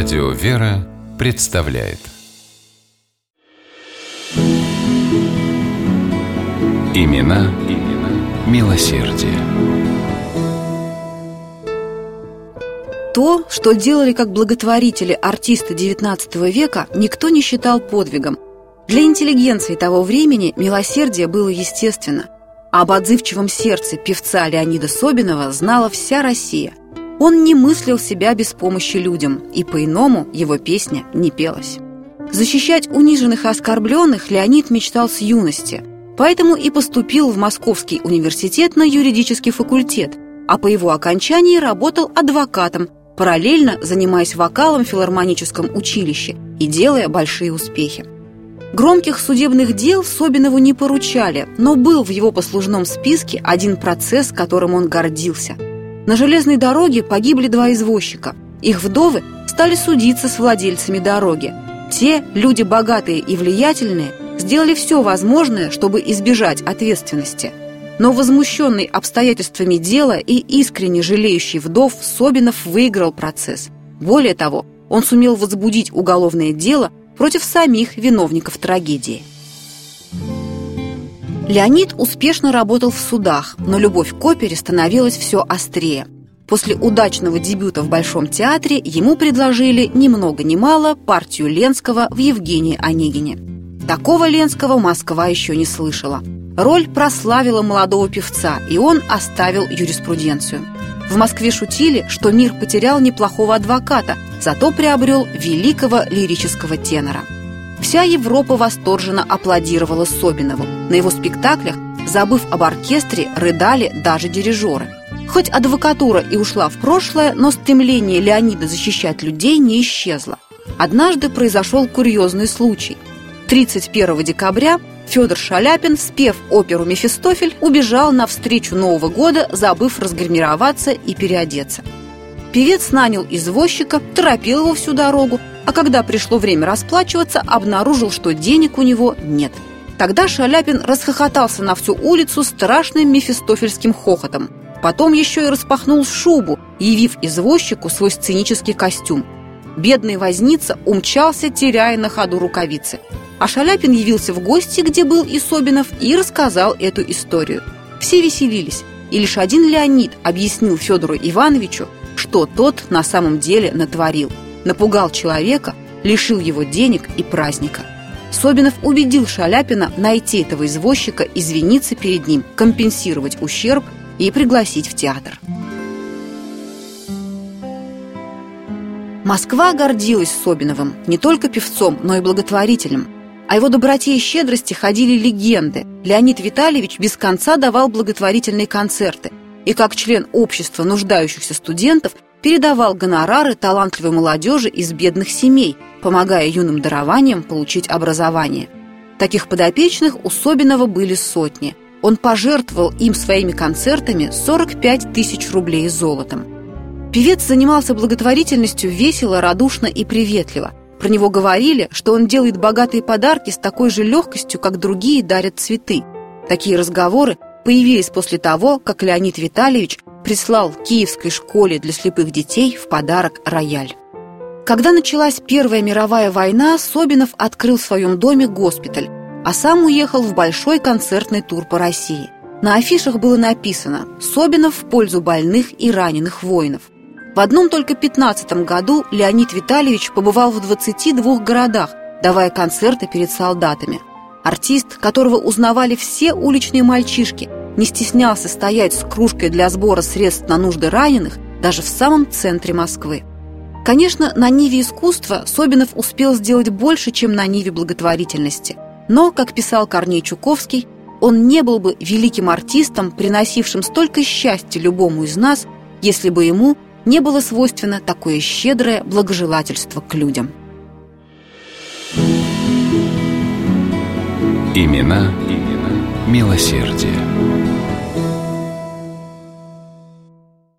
Радио «Вера» представляет Имена, имена милосердие. То, что делали как благотворители артисты XIX века, никто не считал подвигом. Для интеллигенции того времени милосердие было естественно. Об отзывчивом сердце певца Леонида Собинова знала вся Россия. Он не мыслил себя без помощи людям, и по-иному его песня не пелась. Защищать униженных и оскорбленных Леонид мечтал с юности, поэтому и поступил в Московский университет на юридический факультет, а по его окончании работал адвокатом, параллельно занимаясь вокалом в филармоническом училище и делая большие успехи. Громких судебных дел Собинову не поручали, но был в его послужном списке один процесс, которым он гордился. На железной дороге погибли два извозчика. Их вдовы стали судиться с владельцами дороги. Те, люди богатые и влиятельные, сделали все возможное, чтобы избежать ответственности. Но возмущенный обстоятельствами дела и искренне жалеющий вдов Собинов выиграл процесс. Более того, он сумел возбудить уголовное дело против самих виновников трагедии. Леонид успешно работал в судах, но любовь к опере становилась все острее. После удачного дебюта в Большом театре ему предложили ни много ни мало партию Ленского в Евгении Онегине. Такого Ленского Москва еще не слышала. Роль прославила молодого певца, и он оставил юриспруденцию. В Москве шутили, что мир потерял неплохого адвоката, зато приобрел великого лирического тенора. Вся Европа восторженно аплодировала Собинову. На его спектаклях, забыв об оркестре, рыдали даже дирижеры. Хоть адвокатура и ушла в прошлое, но стремление Леонида защищать людей не исчезло. Однажды произошел курьезный случай. 31 декабря Федор Шаляпин, спев оперу «Мефистофель», убежал на встречу Нового года, забыв разгримироваться и переодеться. Певец нанял извозчика, торопил его всю дорогу, а когда пришло время расплачиваться, обнаружил, что денег у него нет. Тогда Шаляпин расхохотался на всю улицу страшным мефистофельским хохотом. Потом еще и распахнул шубу, явив извозчику свой сценический костюм. Бедный возница умчался, теряя на ходу рукавицы. А Шаляпин явился в гости, где был и Собинов, и рассказал эту историю. Все веселились, и лишь один Леонид объяснил Федору Ивановичу, что тот на самом деле натворил. Напугал человека, лишил его денег и праздника. Собинов убедил Шаляпина найти этого извозчика, извиниться перед ним, компенсировать ущерб и пригласить в театр. Москва гордилась Собиновым не только певцом, но и благотворителем. О его доброте и щедрости ходили легенды. Леонид Витальевич без конца давал благотворительные концерты и как член общества нуждающихся студентов передавал гонорары талантливой молодежи из бедных семей, помогая юным дарованиям получить образование. Таких подопечных у Собинова были сотни. Он пожертвовал им своими концертами 45 тысяч рублей золотом. Певец занимался благотворительностью весело, радушно и приветливо. Про него говорили, что он делает богатые подарки с такой же легкостью, как другие дарят цветы. Такие разговоры появились после того, как Леонид Витальевич прислал Киевской школе для слепых детей в подарок рояль. Когда началась Первая мировая война, Собинов открыл в своем доме госпиталь, а сам уехал в большой концертный тур по России. На афишах было написано «Собинов в пользу больных и раненых воинов». В одном только 15 году Леонид Витальевич побывал в 22 городах, давая концерты перед солдатами. Артист, которого узнавали все уличные мальчишки, не стеснялся стоять с кружкой для сбора средств на нужды раненых даже в самом центре Москвы. Конечно, на Ниве искусства Собинов успел сделать больше, чем на Ниве благотворительности. Но, как писал Корней Чуковский, он не был бы великим артистом, приносившим столько счастья любому из нас, если бы ему не было свойственно такое щедрое благожелательство к людям. Имена, имена милосердие.